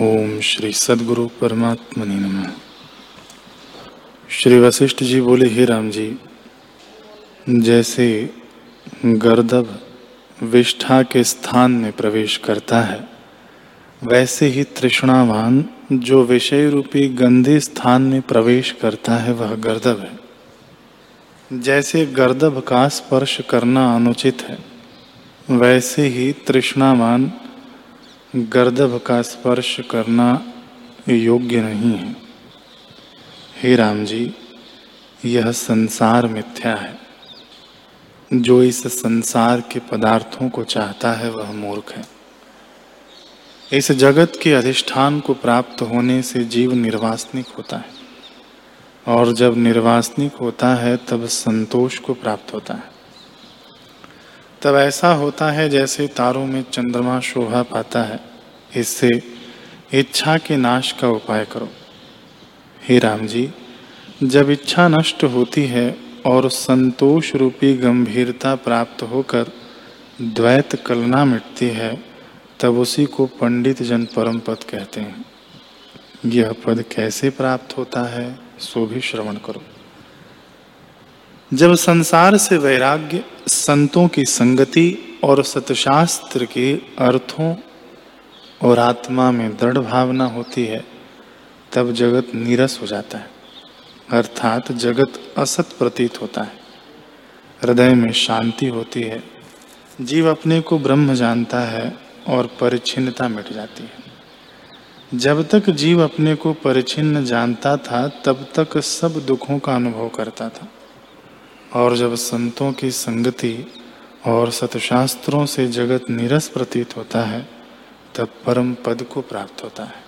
ओम श्री सदगुरु परमात्मा नमः। श्री वशिष्ठ जी बोले, हे राम जी, जैसे गर्दभ विष्ठा के स्थान में प्रवेश करता है, वैसे ही तृष्णावान जो विषय रूपी गंदे स्थान में प्रवेश करता है, वह गर्दभ है। जैसे गर्दभ का स्पर्श करना अनुचित है, वैसे ही तृष्णावान गर्दभ का स्पर्श करना योग्य नहीं है। हे राम जी यह संसार मिथ्या है। जो इस संसार के पदार्थों को चाहता है, वह मूर्ख है। इस जगत के अधिष्ठान को प्राप्त होने से जीव निर्वासनिक होता है। और जब निर्वासनिक होता है, तब संतोष को प्राप्त होता है। तब ऐसा होता है जैसे तारों में चंद्रमा शोभा पाता है। इससे इच्छा के नाश का उपाय करो। हे राम जी, जब इच्छा नष्ट होती है और संतोष रूपी गंभीरता प्राप्त होकर द्वैत कलना मिटती है, तब उसी को पंडित जन परम पद कहते हैं। यह पद कैसे प्राप्त होता है, सो भी श्रवण करो। जब संसार से वैराग्य संतों की संगति और सतशास्त्र के अर्थों और आत्मा में दृढ़ भावना होती है, तब जगत नीरस हो जाता है। अर्थात जगत असत प्रतीत होता है। हृदय में शांति होती है। जीव अपने को ब्रह्म जानता है और परिच्छिन्नता मिट जाती है। जब तक जीव अपने को परिचिन्न जानता था, तब तक सब दुखों का अनुभव करता था। और जब संतों की संगति और सतशास्त्रों से जगत निरस प्रतीत होता है, तब परम पद को प्राप्त होता है।